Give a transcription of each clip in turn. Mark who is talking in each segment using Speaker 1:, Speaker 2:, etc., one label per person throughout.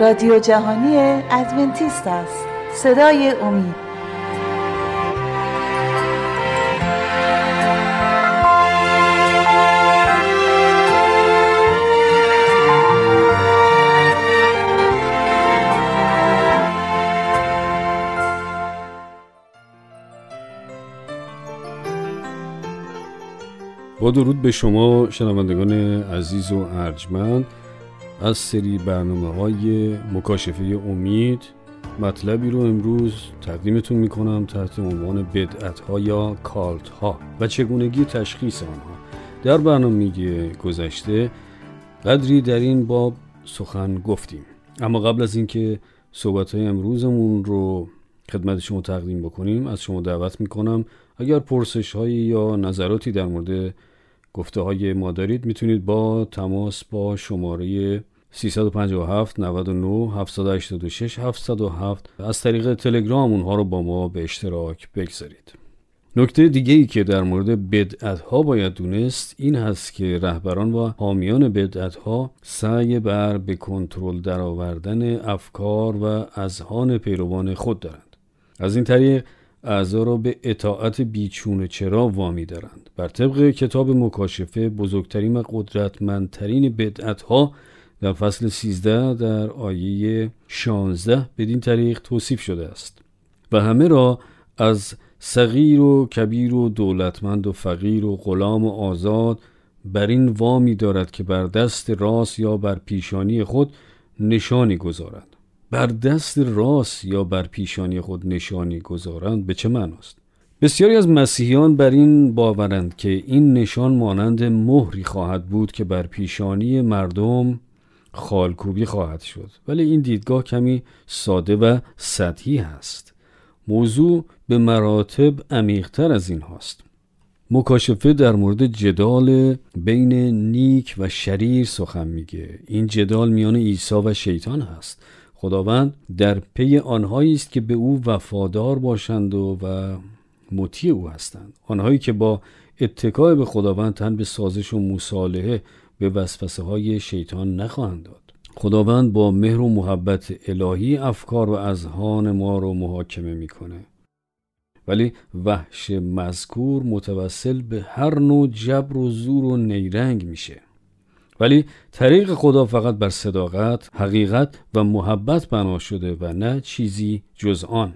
Speaker 1: رادیو جهانی ادونتیست است. صدای امید.
Speaker 2: با درود به شما شنوندگان عزیز و ارجمند. از سری برنامه های مکاشفه امید. مطلبی رو امروز تقدیمتون می‌کنم تحت عنوان بدعت ها یا کالت ها و چگونگی تشخیص آنها. در برنامه گذشته قدری در این باب سخن گفتیم. اما قبل از اینکه صحبت های امروزمون رو خدمت شما تقدیم بکنیم از شما دعوت می‌کنم اگر پرسش هایی یا نظراتی در مورد گفته های ما دارید می‌تونید با تماس با شماره 357 99 786 707 از طریق تلگرام اونها رو با ما به اشتراک بگذارید. نکته دیگه ای که در مورد بدعت ها باید دونست این هست که رهبران و حامیان بدعت ها سعی بر به کنترل درآوردن افکار و اذهان پیروان خود دارند. از این طریق اعضا را به اطاعت بیچون چرا وامی دارند بر طبق کتاب مکاشفه بزرگترین و قدرتمندترین بدعت ها در فصل 13 در آیه 16 بدین طریق توصیف شده است و همه را از صغیر و کبیر و دولتمند و فقیر و غلام و آزاد بر این وامی دارد که بر دست راست یا بر پیشانی خود نشانی گذارند بر دست راست یا بر پیشانی خود نشانی گذارند به چه معناست؟ بسیاری از مسیحیان بر این باورند که این نشان مانند مهری خواهد بود که بر پیشانی مردم خالکوبی خواهد شد. ولی این دیدگاه کمی ساده و سطحی هست. موضوع به مراتب عمیقتر از این هاست. مکاشفه در مورد جدال بین نیک و شریر سخن میگه. این جدال میان عیسی و شیطان هست. خداوند در پی آنهایی است که به او وفادار باشند و, و مطیع او هستند. آنهایی که با اتکای به خداوند تن به سازش و مصالحه به وسوسه های شیطان نخواهند داد. خداوند با مهر و محبت الهی افکار و اذهان ما رو محاکمه می‌کنه. ولی وحش مذکور متوسل به هر نوع جبر و زور و نیرنگ میشه. ولی طریق خدا فقط بر صداقت، حقیقت و محبت بنا شده و نه چیزی جز آن.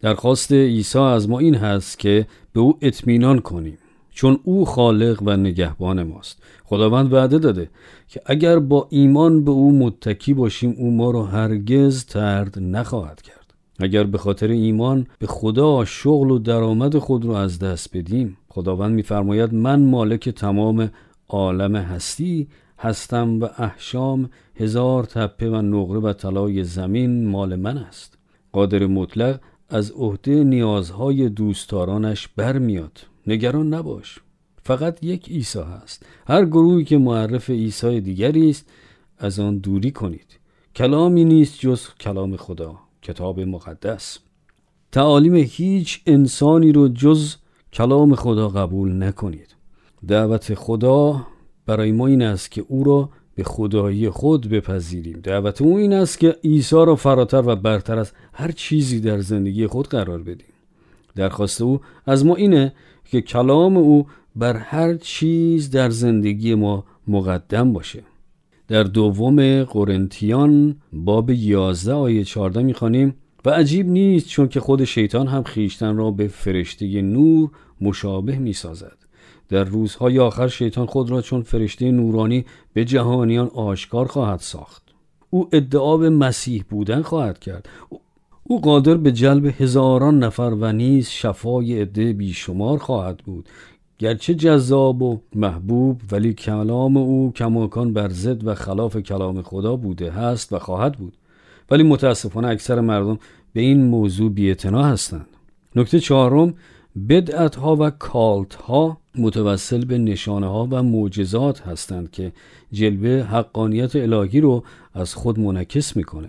Speaker 2: درخواست عیسی از ما این هست که به او اطمینان کنیم چون او خالق و نگهبان ماست خداوند وعده داده که اگر با ایمان به او متکی باشیم او ما را هرگز ترد نخواهد کرد اگر به خاطر ایمان به خدا شغل و درآمد خود را از دست بدیم خداوند میفرماید من مالک تمام عالم هستی هستم و احشام هزار تپه و نقره و طلای زمین مال من است. قادر مطلق از عهده نیازهای دوستدارانش برمیاد. نگران نباش. فقط یک عیسی هست. هر گروهی که معرف عیسی دیگری است از آن دوری کنید. کلامی نیست جز کلام خدا. کتاب مقدس. تعالیم هیچ انسانی رو جز کلام خدا قبول نکنید. دعوت خدا برای ما این است که او را به خدایی خود بپذیریم. دعوت او این است که عیسی را فراتر و برتر از هر چیزی در زندگی خود قرار بدیم. درخواست او از ما اینه که کلام او بر هر چیز در زندگی ما مقدم باشه. در دوم قرنتیان باب 11 آیه 14 می‌خوانیم. و عجیب نیست چون که خود شیطان هم خیشتن را به فرشته نور مشابه می‌سازد. در روزهای آخر شیطان خود را چون فرشته نورانی به جهانیان آشکار خواهد ساخت. او ادعا به مسیح بودن خواهد کرد. او قادر به جلب هزاران نفر و نیز شفای عده بیشمار خواهد بود. گرچه جذاب و محبوب ولی کلام او کماکان بر ضد و خلاف کلام خدا بوده هست و خواهد بود. ولی متاسفانه اکثر مردم به این موضوع بی‌اعتنا هستند. نکته چهارم بدعت ها و کالت ها متوسل به نشانه ها و معجزات هستند که جلوه حقانیت الهی رو از خود منعکس می‌کنه.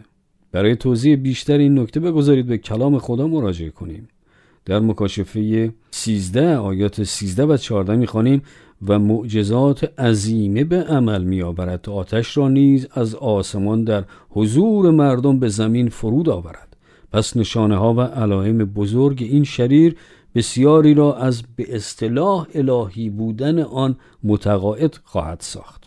Speaker 2: برای توضیح بیشتر این نکته بگذارید به کلام خدا مراجعه کنیم. در مکاشفه 13 آیات 13 و 14 می‌خوانیم و معجزات عظیمه به عمل می آورد آتش را نیز از آسمان در حضور مردم به زمین فرود آورد. پس نشانه ها و علائم بزرگ این شریر بسیاری را از به اصطلاح الهی بودن آن متقاعد خواهد ساخت.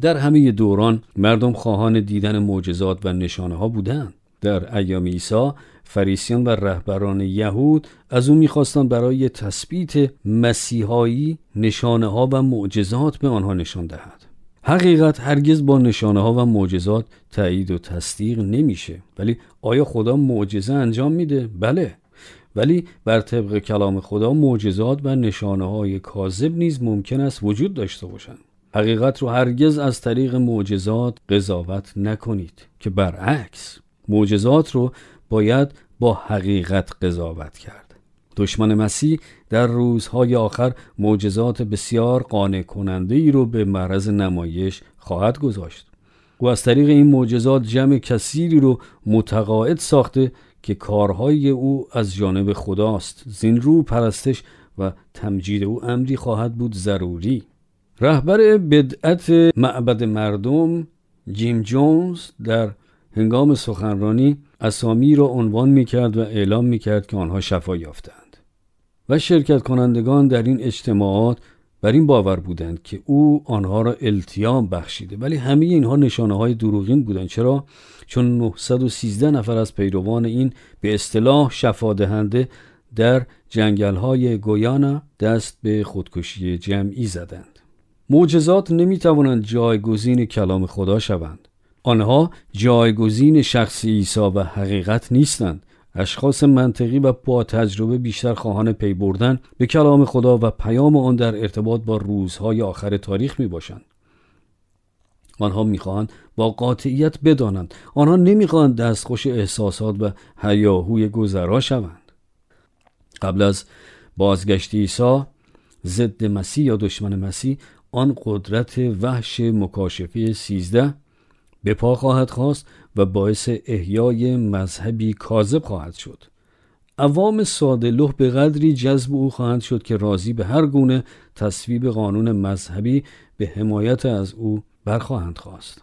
Speaker 2: در همه دوران مردم خواهان دیدن معجزات و نشانه ها بودند. در ایام عیسی فریسیان و رهبران یهود از او می‌خواستند برای تثبیت مسیحایی نشانه ها و معجزات به آنها نشان دهد. حقیقت هرگز با نشانه ها و معجزات تایید و تصدیق نمیشه. ولی آیا خدا معجزه انجام میده؟ بله. ولی بر طبق کلام خدا معجزات و نشانه های کاذب نیز ممکن است وجود داشته باشند. حقیقت رو هرگز از طریق معجزات قضاوت نکنید که برعکس معجزات رو باید با حقیقت قضاوت کرد. دشمن مسیح در روزهای آخر معجزات بسیار قانع کننده ای رو به معرض نمایش خواهد گذاشت. او از طریق این معجزات جمع کثیری رو متقاعد ساخته که کارهای او از جانب خداست. زین رو پرستش و تمجید او امری خواهد بود ضروری. رهبر بدعت معبد مردم جیم جونز در هنگام سخنرانی اسامی را عنوان می کرد و اعلام می کرد که آنها شفا یافتند و شرکت کنندگان در این اجتماعات بر این باور بودند که او آنها را التیام بخشیده ولی همه اینها نشانه های دروغین بودند. چرا؟ چون 913 نفر از پیروان این به اصطلاح شفا دهنده در جنگل های گویانا دست به خودکشی جمعی زدند. معجزات نمی توانند جایگزین کلام خدا شوند. آنها جایگزین شخص عیسی و حقیقت نیستند. اشخاص منطقی و با تجربه بیشتر خواهان پی بردن به کلام خدا و پیام آن در ارتباط با روزهای آخر تاریخ می باشند. آنها می‌خواهند با قاطعیت بدانند آنها نمی‌خواهند دستخوش احساسات و هیاهوی گذرا شوند قبل از بازگشت عیسی ضد مسیح یا دشمن مسیح آن قدرت وحش مکاشفه سیزده به پا خواهد خواست و باعث احیای مذهبی کاذب خواهد شد. عوام ساده به قدری جذب او خواهند شد که راضی به هر گونه تصویب قانون مذهبی به حمایت از او برخواهند خواست.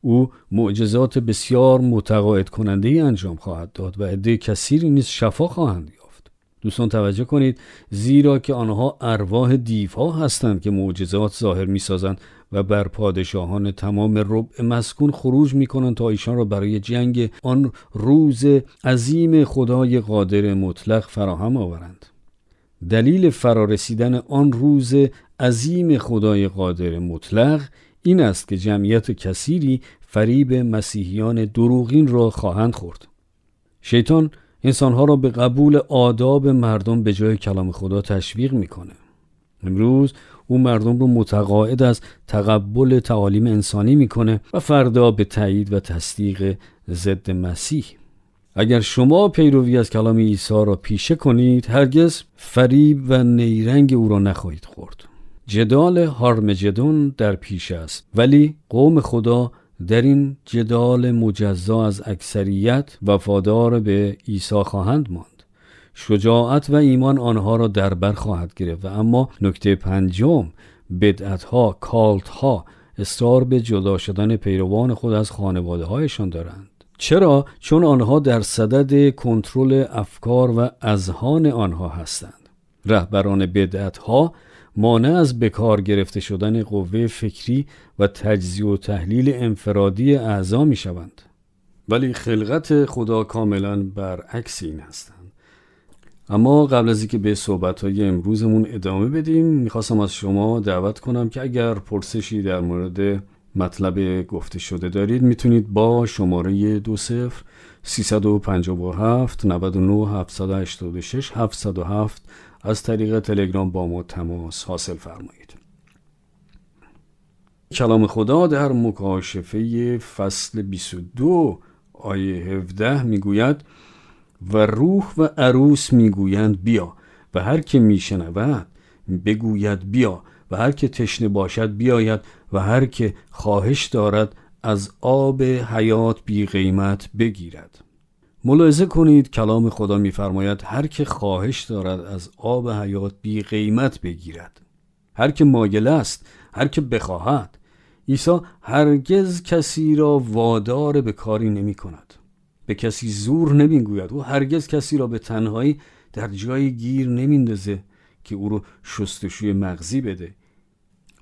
Speaker 2: او معجزات بسیار متقاعد کننده ای انجام خواهد داد و عده کثیری نیز شفا خواهند یافت. دوستان توجه کنید زیرا که آنها ارواح دیوها هستند که معجزات ظاهر می سازند و بر پادشاهان تمام ربع مسکون خروج می کنند تا ایشان را برای جنگ آن روز عظیم خدای قادر مطلق فراهم آورند. دلیل فرارسیدن آن روز عظیم خدای قادر مطلق این است که جمعیت کثیری فریب مسیحیان دروغین را خواهند خورد. شیطان انسانها را به قبول آداب مردم به جای کلام خدا تشویق می‌کنه. امروز او مردم رو متقاعد از تقبل تعالیم انسانی می‌کنه و فردا به تایید و تصدیق ضد مسیح. اگر شما پیروی از کلام عیسی را پیشه کنید هرگز فریب و نیرنگ او را نخواهید خورد. جدال هارمجدون در پیش است. ولی قوم خدا در این جدال مجزا از اکثریت وفادار به عیسی خواهند ماند. شجاعت و ایمان آنها را در بر خواهد گرفت. و اما نکته پنجم بدعت ها کالت ها اصرار به جدا شدن پیروان خود از خانواده هایشان دارند. چرا؟ چون آنها در صدد کنترل افکار و اذهان آنها هستند. رهبران بدعت ها مانع از بکار گرفته شدن قوه فکری و تجزیه و تحلیل انفرادی اعضا می شوند ولی خلقت خدا کاملا برعکس این هستند. اما قبل از اینکه به صحبت های امروزمون ادامه بدیم می‌خواستم از شما دعوت کنم که اگر پرسشی در مورد مطلب گفته شده دارید می‌تونید با شماره دو صفر 357 99 786 707 از طریق تلگرام با ما تماس حاصل فرمایید. کلام خدا در مکاشفه فصل 22 آیه 17 می‌گوید و روح و عروس می‌گویند بیا و هر که میشنود بگوید بیا و هر که تشنه باشد بیاید و هر که خواهش دارد از آب حیات بی قیمت بگیرد. ملاحظه کنید کلام خدا میفرماید هر که خواهش دارد از آب حیات بی قیمت بگیرد. هر که مایل است هر که بخواهد. عیسی هرگز کسی را وادار به کاری نمی کند به کسی زور نمی‌گوید. او هرگز کسی را به تنهایی در جایی گیر نمیندازه که او رو شستشوی مغزی بده.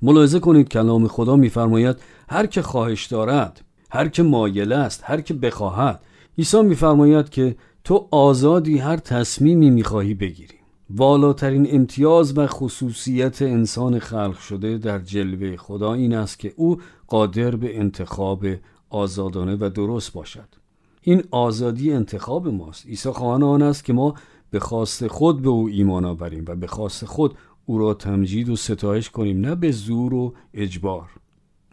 Speaker 2: ملاحظه کنید کلام خدا میفرماید هر که خواهش دارد هر که مایل است هر که بخواهد. عیسی میفرماید که تو آزادی هر تصمیمی می‌خواهی بگیری. والاترین امتیاز و خصوصیت انسان خلق شده در جلوه خدا این است که او قادر به انتخاب آزادانه و درست باشد. این آزادی انتخاب ماست. عیسی خواهان آن است که ما به خواست خود به او ایمان آوریم و به خواست خود او را تمجید و ستایش کنیم نه به زور و اجبار.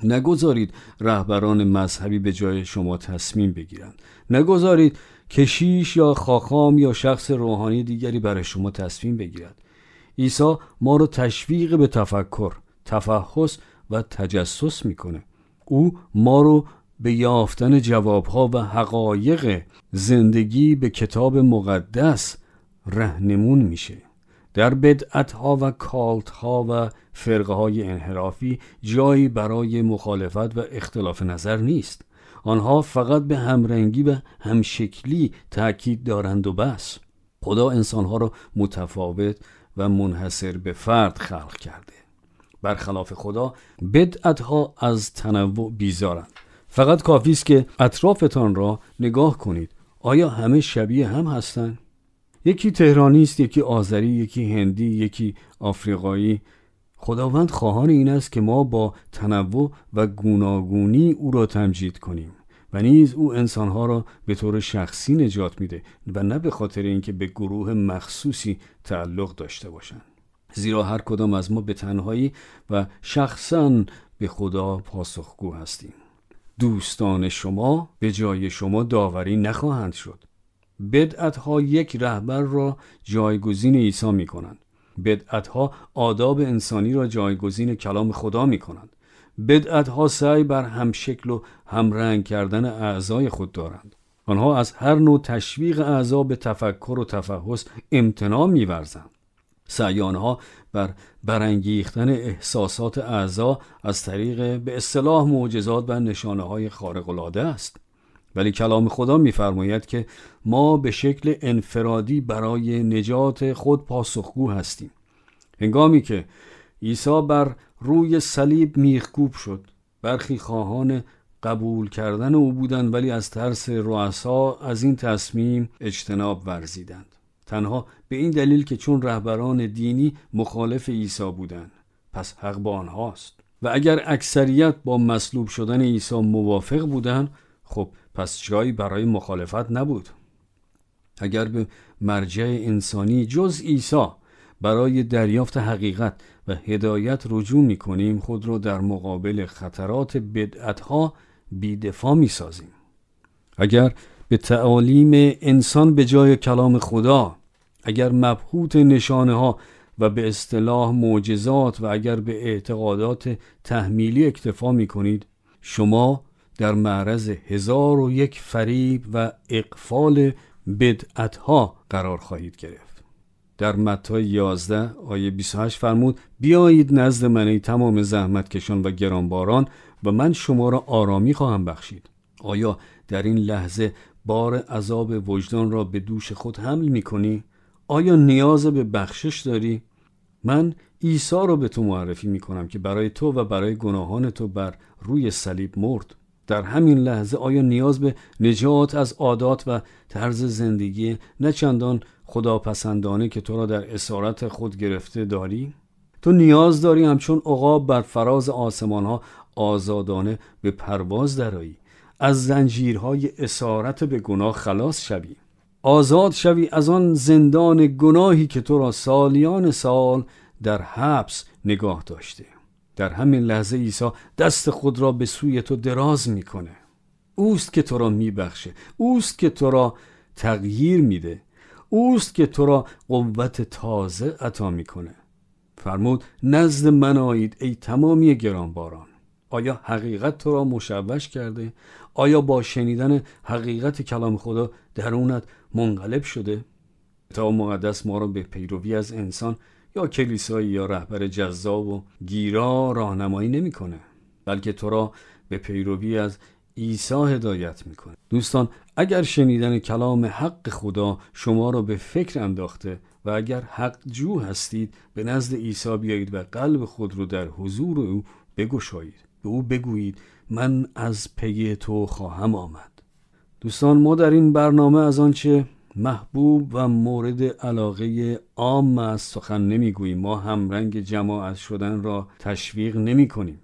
Speaker 2: نگذارید رهبران مذهبی به جای شما تصمیم بگیرند. نگذارید کشیش یا خاخام یا شخص روحانی دیگری برای شما تصمیم بگیرد. عیسی ما را تشویق به تفکر تفحص و تجسس می‌کنه. او ما رو به یافتن جوابها و حقایق زندگی به کتاب مقدس رهنمون میشه. در بدعتها و کالتها و فرقه های انحرافی جایی برای مخالفت و اختلاف نظر نیست. آنها فقط به همرنگی و همشکلی تاکید دارند و بس. خدا انسانها را متفاوت و منحصر به فرد خلق کرده. برخلاف خدا بدعتها از تنوع بیزارند. فقط کافی است که اطرافتان را نگاه کنید. آیا همه شبیه هم هستند؟ یکی تهرانی است یکی آذری یکی هندی یکی آفریقایی. خداوند خواهان این است که ما با تنوع و گوناگونی او را تمجید کنیم و نیز او انسانها را به طور شخصی نجات میده و نه به خاطر اینکه به گروه مخصوصی تعلق داشته باشند. زیرا هر کدام از ما به تنهایی و شخصا به خدا پاسخگو هستیم. دوستان شما به جای شما داوری نخواهند شد. بدعت ها یک رهبر را جایگزین عیسی می کنند بدعت ها آداب انسانی را جایگزین کلام خدا می کنند بدعت ها سعی بر همشکل و همرنگ کردن اعضای خود دارند. آنها از هر نوع تشویق اعضا به تفکر و تفحص امتناع میورزند. سعی آنها بر برانگیختن احساسات اعضا از طریق به اصطلاح معجزات و نشانه های خارق العاده است. ولی کلام خدا میفرماید که ما به شکل انفرادی برای نجات خود پاسخگو هستیم. هنگامی که عیسی بر روی صلیب میخکوب شد برخی خواهان قبول کردن او بودند ولی از ترس رؤسا از این تصمیم اجتناب ورزیدند. تنها به این دلیل که چون رهبران دینی مخالف عیسی بودند پس حق با آنهاست. و اگر اکثریت با مصلوب شدن عیسی موافق بودند خب پس جایی برای مخالفت نبود. اگر به مرجع انسانی جز عیسی برای دریافت حقیقت و هدایت رجوع می کنیم خود را در مقابل خطرات بدعتها بیدفاع می سازیم اگر به تعالیم انسان به جای کلام خدا. اگر مبهوت نشانه ها و به اصطلاح معجزات و اگر به اعتقادات تحمیلی اکتفا می کنید شما در معرض هزار و یک فریب و اقفال بدعتها قرار خواهید گرفت. در متی 11 آیه 28 فرمود بیایید نزد من ای تمام زحمت کشان و گرانباران و من شما را آرامی خواهم بخشید. آیا در این لحظه بار عذاب وجدان را به دوش خود حمل می کنی؟ آیا نیاز به بخشش داری؟ من عیسی را به تو معرفی می کنم که برای تو و برای گناهان تو بر روی صلیب مرد در همین لحظه آیا نیاز به نجات از عادات و طرز زندگی نه چندان خداپسندانه که تو را در اسارت خود گرفته داری؟ تو نیاز داری همچون عقاب بر فراز آسمان ها آزادانه به پرواز درایی از زنجیرهای اسارت به گناه خلاص شوی. آزاد شوی از آن زندان گناهی که تو را سالیان سال در حبس نگاه داشته. در همین لحظه عیسی دست خود را به سوی تو دراز می‌کنه. اوست که تو را میبخشه. اوست که تو را تغییر میده. اوست که تو را قوت تازه عطا می‌کنه. فرمود نزد من آیید ای تمامی گرانباران. آیا حقیقت تو را مشوش کرده؟ آیا با شنیدن حقیقت کلام خدا درونت منقلب شده؟ کتاب مقدس ما را به پیروی از انسان یا کلیسایی یا رهبر جذاب و گیرا راهنمایی نمی‌کنه بلکه تو را به پیروی از عیسی هدایت می‌کنه. دوستان اگر شنیدن کلام حق خدا شما را به فکر انداخته و اگر حق جو هستید به نزد عیسی بیایید و قلب خود رو در حضور او بگشایید. به او بگویید من از پی تو خواهم آمد. دوستان ما در این برنامه از آنچه محبوب و مورد علاقه عام از سخن نمی‌گوییم. ما هم رنگ جماعت شدن را تشویق نمی کنیم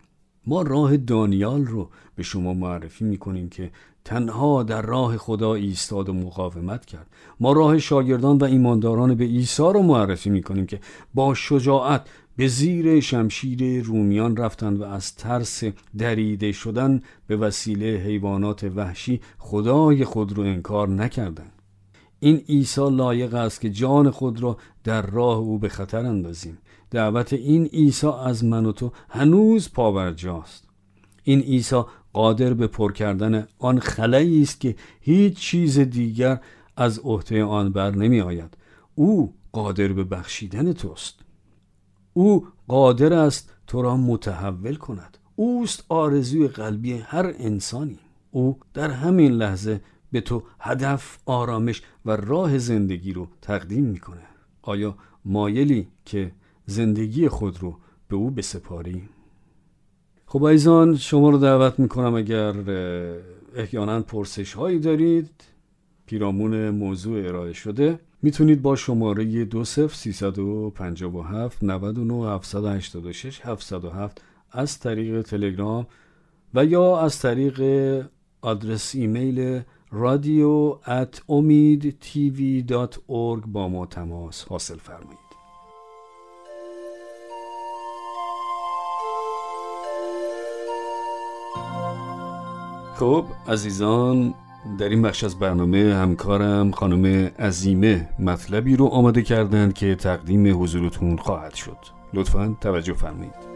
Speaker 2: ما راه دانیال رو به شما معرفی می کنیم که تنها در راه خدا ایستاد و مقاومت کرد. ما راه شاگردان و ایمانداران به عیسی رو معرفی می کنیم که با شجاعت به زیر شمشیر رومیان رفتند و از ترس دریده شدن به وسیله حیوانات وحشی خدای خود رو انکار نکردند. این عیسی لایق است که جان خود را در راه او به خطر اندازیم. دعوت این عیسی از من و تو هنوز پاورجاست این عیسی قادر به پر کردن آن خلایی است که هیچ چیز دیگر از عهده آن بر نمی آید او قادر به بخشیدن توست. او قادر است تو را متحول کند. اوست آرزوی قلبی هر انسانی. او در همین لحظه به تو هدف آرامش و راه زندگی رو تقدیم می‌کنه. آیا مایلی که زندگی خود رو به او بسپاری؟ خب ایزان شما رو دعوت می‌کنم اگر احیانا پرسش هایی دارید پیرامون موضوع ارائه شده می‌تونید با شماره 20357 99 786 707 از طریق تلگرام و یا از طریق آدرس ایمیل رادیو at omidtv.org با ما تماس حاصل فرمایید. خب عزیزان در این بخش از برنامه همکارم خانم عزیمه مطلبی رو آماده کردند که تقدیم حضورتون خواهد شد. لطفا توجه فرمایید.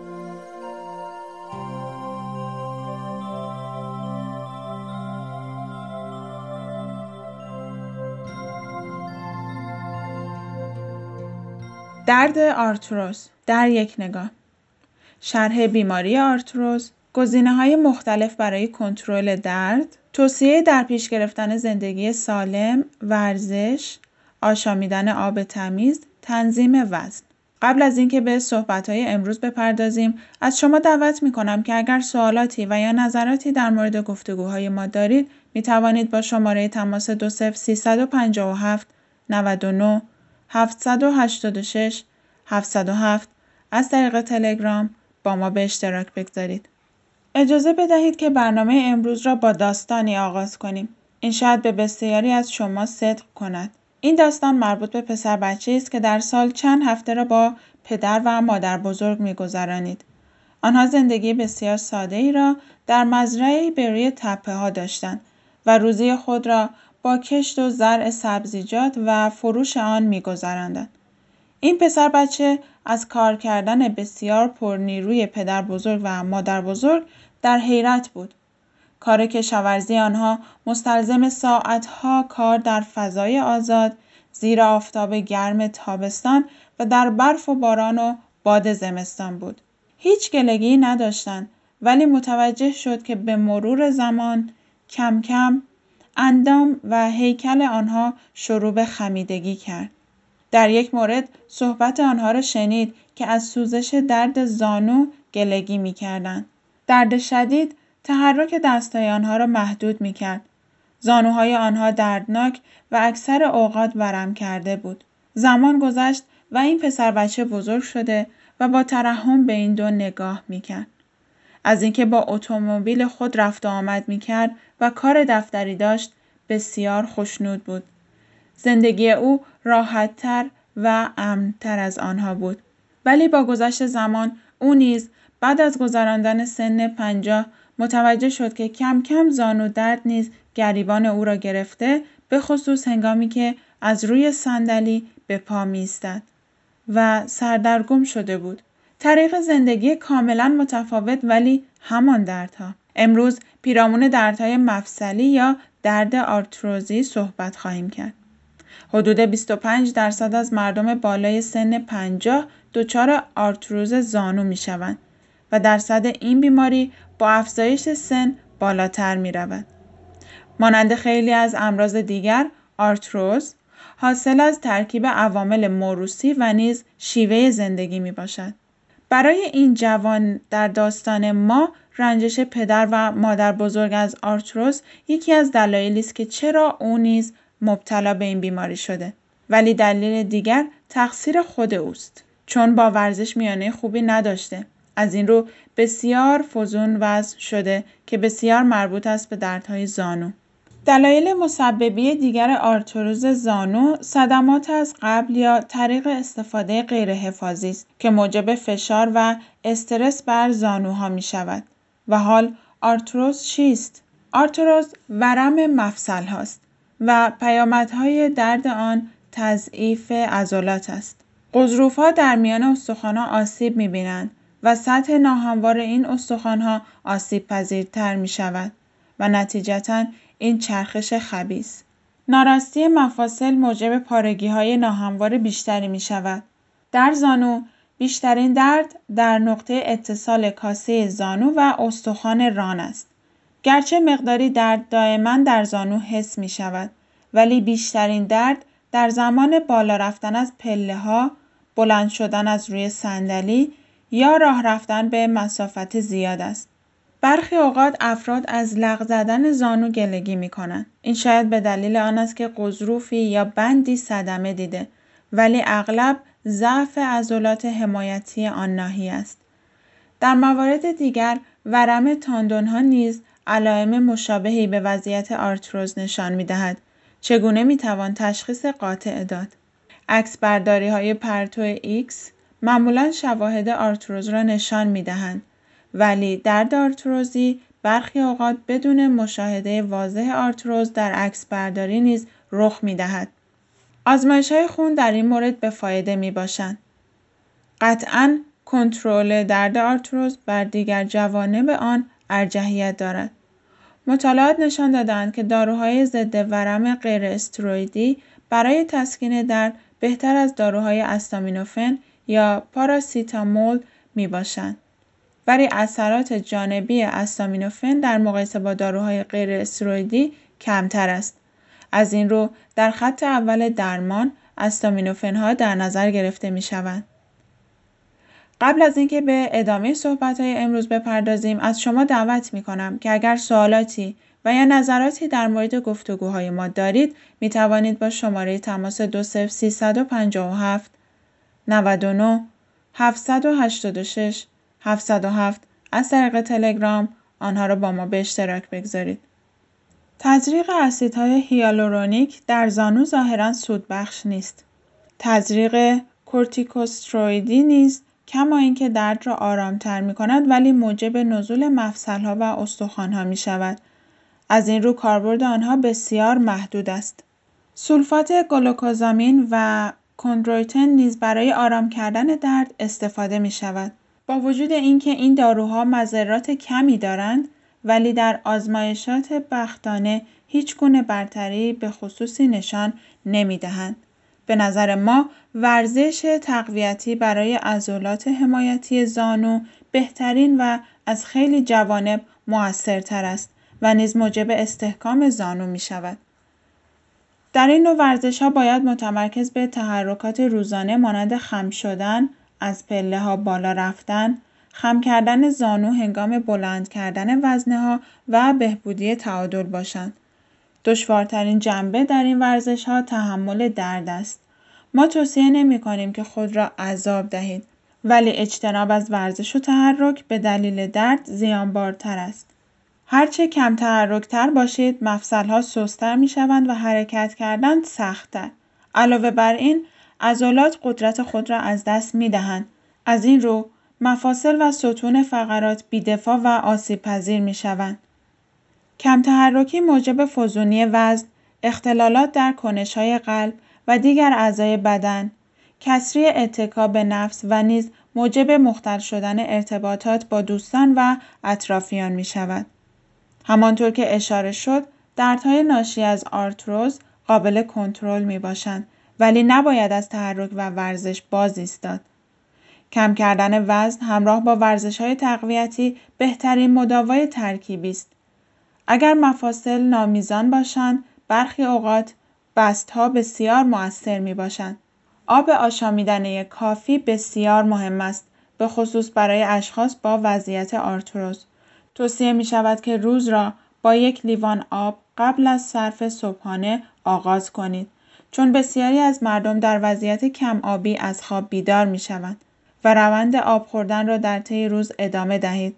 Speaker 3: درد آرتروز در یک نگاه. شرح بیماری آرتروز گزینه های مختلف برای کنترل درد توصیه در پیش گرفتن زندگی سالم ورزش آشامیدن آب تمیز تنظیم وزن قبل از اینکه به صحبت های امروز بپردازیم از شما دعوت می کنم که اگر سوالاتی و یا نظراتی در مورد گفتگوهای ما دارید می توانید با شماره تماس 20357 99 786 707 از طریق تلگرام با ما به اشتراک بگذارید. اجازه بدهید که برنامه امروز را با داستانی آغاز کنیم. این شاید به بسیاری از شما صدق کند. این داستان مربوط به پسر بچه است که در سال چند هفته را با پدر و مادر بزرگ می گذرانید. آنها زندگی بسیار ساده ای را در مزرعه به روی تپه ها داشتند و روزی خود را با کشت و زرع سبزیجات و فروش آن میگذراندند این پسر بچه از کار کردن بسیار پرنیروی پدر بزرگ و مادر بزرگ در حیرت بود. کار کشاورزی آنها مستلزم ساعتها کار در فضای آزاد زیر آفتاب گرم تابستان و در برف و باران و باد زمستان بود. هیچ گلگی نداشتند ولی متوجه شد که به مرور زمان کم کم اندام و هیکل آنها شروع به خمیدگی کرد. در یک مورد صحبت آنها را شنید که از سوزش درد زانو گلگی می کردن. درد شدید تحرک دستای آنها را محدود می کرد. زانوهای آنها دردناک و اکثر اوقات ورم کرده بود. زمان گذشت و این پسر بچه بزرگ شده و با ترحم به این دو نگاه می کرد. از اینکه با اتومبیل خود رفت و آمد می کرد و کار دفتری داشت بسیار خوشنود بود. زندگی او راحتتر و امنتر از آنها بود. ولی با گذشت زمان او نیز بعد از گذراندن سن پنجاه متوجه شد که کم کم زانو درد نیز گریبان او را گرفته به خصوص هنگامی که از روی صندلی به پا می و سردرگم شده بود. طریق زندگی کاملا متفاوت ولی همان دردها. امروز پیرامون دردهای مفصلی یا درد آرتروزی صحبت خواهیم کرد. حدود 25 درصد از مردم بالای سن 50 دچار آرتروز زانو می شوند و درصد این بیماری با افزایش سن بالاتر می رود. مانند خیلی از امراض دیگر آرتروز حاصل از ترکیب عوامل موروسی و نیز شیوه زندگی می باشد. برای این جوان در داستان ما رنجش پدر و مادر بزرگ از آرتروز یکی از دلایلی است که چرا او نیز مبتلا به این بیماری شده ولی دلیل دیگر تقصیر خود اوست چون با ورزش میانه خوبی نداشته از این رو بسیار فزون وضع شده که بسیار مربوط است به دردهای زانو دلایل مسببی دیگر آرتروز زانو صدمات از قبل یا طریق استفاده غیرحفاظی است که موجب فشار و استرس بر زانوها می شود و حال آرتروز چیست؟ آرتروز ورم مفصل هاست و پیامدهای درد آن تضعیف عضلات است. ها در میان استخوانها آسیب می بینند و سطح ناهموار این استخوانها می شود و نتیجتا این چرخش خبیس. ناراستی مفاصل موجب پارگی های ناهموار بیشتری می شود. در زانو بیشترین درد در نقطه اتصال کاسه زانو و استخوان ران است. گرچه مقداری درد دائما در زانو حس می شود ولی بیشترین درد در زمان بالا رفتن از پله ها، بلند شدن از روی صندلی یا راه رفتن به مسافت زیاد است. برخی اوقات افراد از لغ زدن زانو گلگی می کنند. این شاید به دلیل آن است که قضروفی یا بندی صدمه دیده ولی اغلب ضعف عضلات حمایتی آن ناحیه است. در موارد دیگر ورم تاندونها نیز علائم مشابهی به وضعیت آرتروز نشان می دهد. چگونه می توان تشخیص قاطع داد؟ عکس برداری های پرتو X معمولا شواهد آرتروز را نشان می دهند. ولی درد آرتروزی برخی اوقات بدون مشاهده واضح آرتروز در عکس برداری نیز رخ می دهد. آزمایش های خون در این مورد به فایده می باشند. قطعا کنترل درد آرتروز بر دیگر جوانب آن ارجحیت دارد. مطالعات نشان دادند که داروهای ضد ورم غیر استروئیدی برای تسکین درد بهتر از داروهای استامینوفن یا پاراسیتامول می باشند. ولی اثرات جانبی استامینوفن در مقایسه با داروهای غیر استروئیدی کمتر است. از این رو در خط اول درمان استامینوفن ها در نظر گرفته می شوند. قبل از اینکه به ادامه صحبت های امروز بپردازیم از شما دعوت می کنم که اگر سوالاتی و یا نظراتی در مورد گفتگوهای ما دارید می توانید با شماره تماس 20357 99 786 707 از طریق تلگرام آنها را با ما به اشتراک بگذارید. تزریق اسیدهای هیالورونیک در زانو ظاهرا سودبخش نیست. تزریق کورتیکوسترویدی نیز کما اینکه درد را آرامتر می کند ولی موجب نزول مفصلها و استخوانها می شود. از این رو کاربرد آنها بسیار محدود است. سولفات گلوکوزامین و کندرویتن نیز برای آرام کردن درد استفاده می شود. با وجود اینکه این داروها مذرات کمی دارند ولی در آزمایشات بختانه هیچ گونه برتری به خصوصی نشان نمی دهند. به نظر ما ورزش تقویتی برای عضلات حمایتی زانو بهترین و از خیلی جوانب موثرتر است و نیز موجب استحکام زانو می شود. در این نوع ورزش ها باید متمرکز به تحرکات روزانه مانند خم شدن، از پله ها بالا رفتن، خم کردن زانو هنگام بلند کردن وزنه ها و بهبودی تعادل باشند. دشوارترین جنبه در این ورزش ها تحمل درد است. ما توصیه نمی کنیم که خود را عذاب دهید ولی اجتناب از ورزش و تحرک به دلیل درد زیانبارتر است. هرچه کم تحرکتر باشید مفصل ها سستر می شوند و حرکت کردن سختتر. علاوه بر این عضلات قدرت خود را از دست می دهند. از این رو مفاصل و ستون فقرات بیدفاع و آسیب پذیر می شوند. کم تحرکی موجب فزونی وزن، اختلالات در کنش های قلب و دیگر اعضای بدن، کسری اتکا به نفس و نیز موجب مختل شدن ارتباطات با دوستان و اطرافیان می شود. همانطور که اشاره شد، دردهای ناشی از آرتروز قابل کنترل می باشند ولی نباید از تحرک و ورزش باز ایستاد. کم کردن وزن همراه با ورزش های تقویتی بهترین مداوای ترکیبی است. اگر مفاصل نامیزان باشند برخی اوقات بست ها بسیار مؤثر می باشند. آب آشامیدنه کافی بسیار مهم است به خصوص برای اشخاص با وضعیت آرتروز. توصیه می شود که روز را با یک لیوان آب قبل از صرف صبحانه آغاز کنید چون بسیاری از مردم در وضعیت کم آبی از خواب بیدار می شوند و روند آب خوردن را در طی روز ادامه دهید.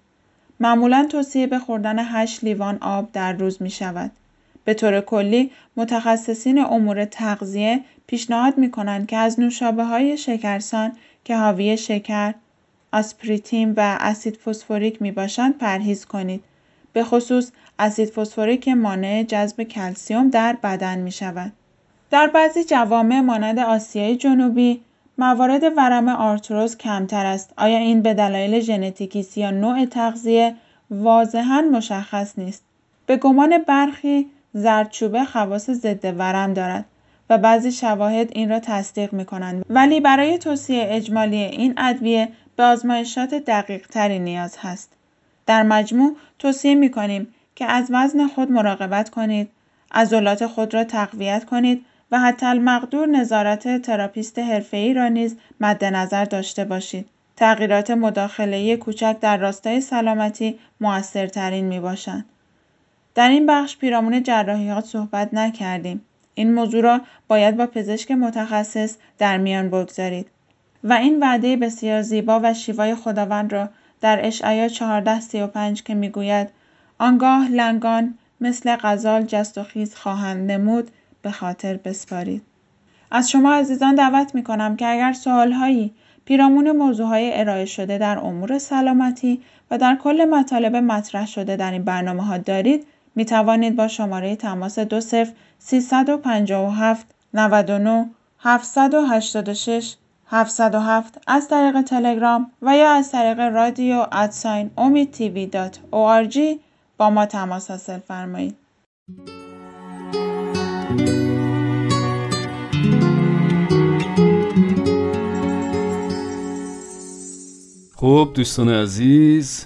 Speaker 3: معمولا توصیه به خوردن 8 لیوان آب در روز می شود. به طور کلی متخصصین امور تغذیه پیشنهاد می کنند که از نوشابه های شکرسان که حاوی شکر، آسپریتین و اسید فسفوریک می باشند پرهیز کنید. به خصوص اسید فسفوریک مانع جذب کلسیوم در بدن می شود. در بعضی جوامع مانند آسیای جنوبی موارد ورم آرتروز کمتر است. آیا این به دلایل ژنتیکی یا نوع تغذیه واضحا مشخص نیست. به گمان برخی زردچوبه خواص ضد ورم دارد و بعضی شواهد این را تصدیق می کنند ولی برای توصیه اجمالی این ادویه به آزمایشات دقیق تری نیاز هست. در مجموع توصیه می کنیم که از وزن خود مراقبت کنید، عضلات خود را تقویت کنید و حتی المقدور نظارت تراپیست حرفه‌ای را نیز مد نظر داشته باشید. تغییرات مداخله کوچک در راستای سلامتی موثرترین می باشند. در این بخش پیرامون جراحیات صحبت نکردیم. این موضوع را باید با پزشک متخصص در میان بگذارید. و این وعده بسیار زیبا و شیوای خداوند را در اشعیا 1435 که می‌گوید آنگاه لنگان مثل غزال جست و خیز خواهند نمود به خاطر بسپارید. از شما عزیزان دعوت می کنم که اگر سوالهایی پیرامون موضوعهای ارائه شده در امور سلامتی و در کل مطالب مطرح شده در این برنامه ها دارید می توانید با شماره تماس 20 357 99 786 707 از طریق تلگرام و یا از طریق رادیو ادساین امید با ما تماس حاصل فرمایید.
Speaker 2: خب دوستان عزیز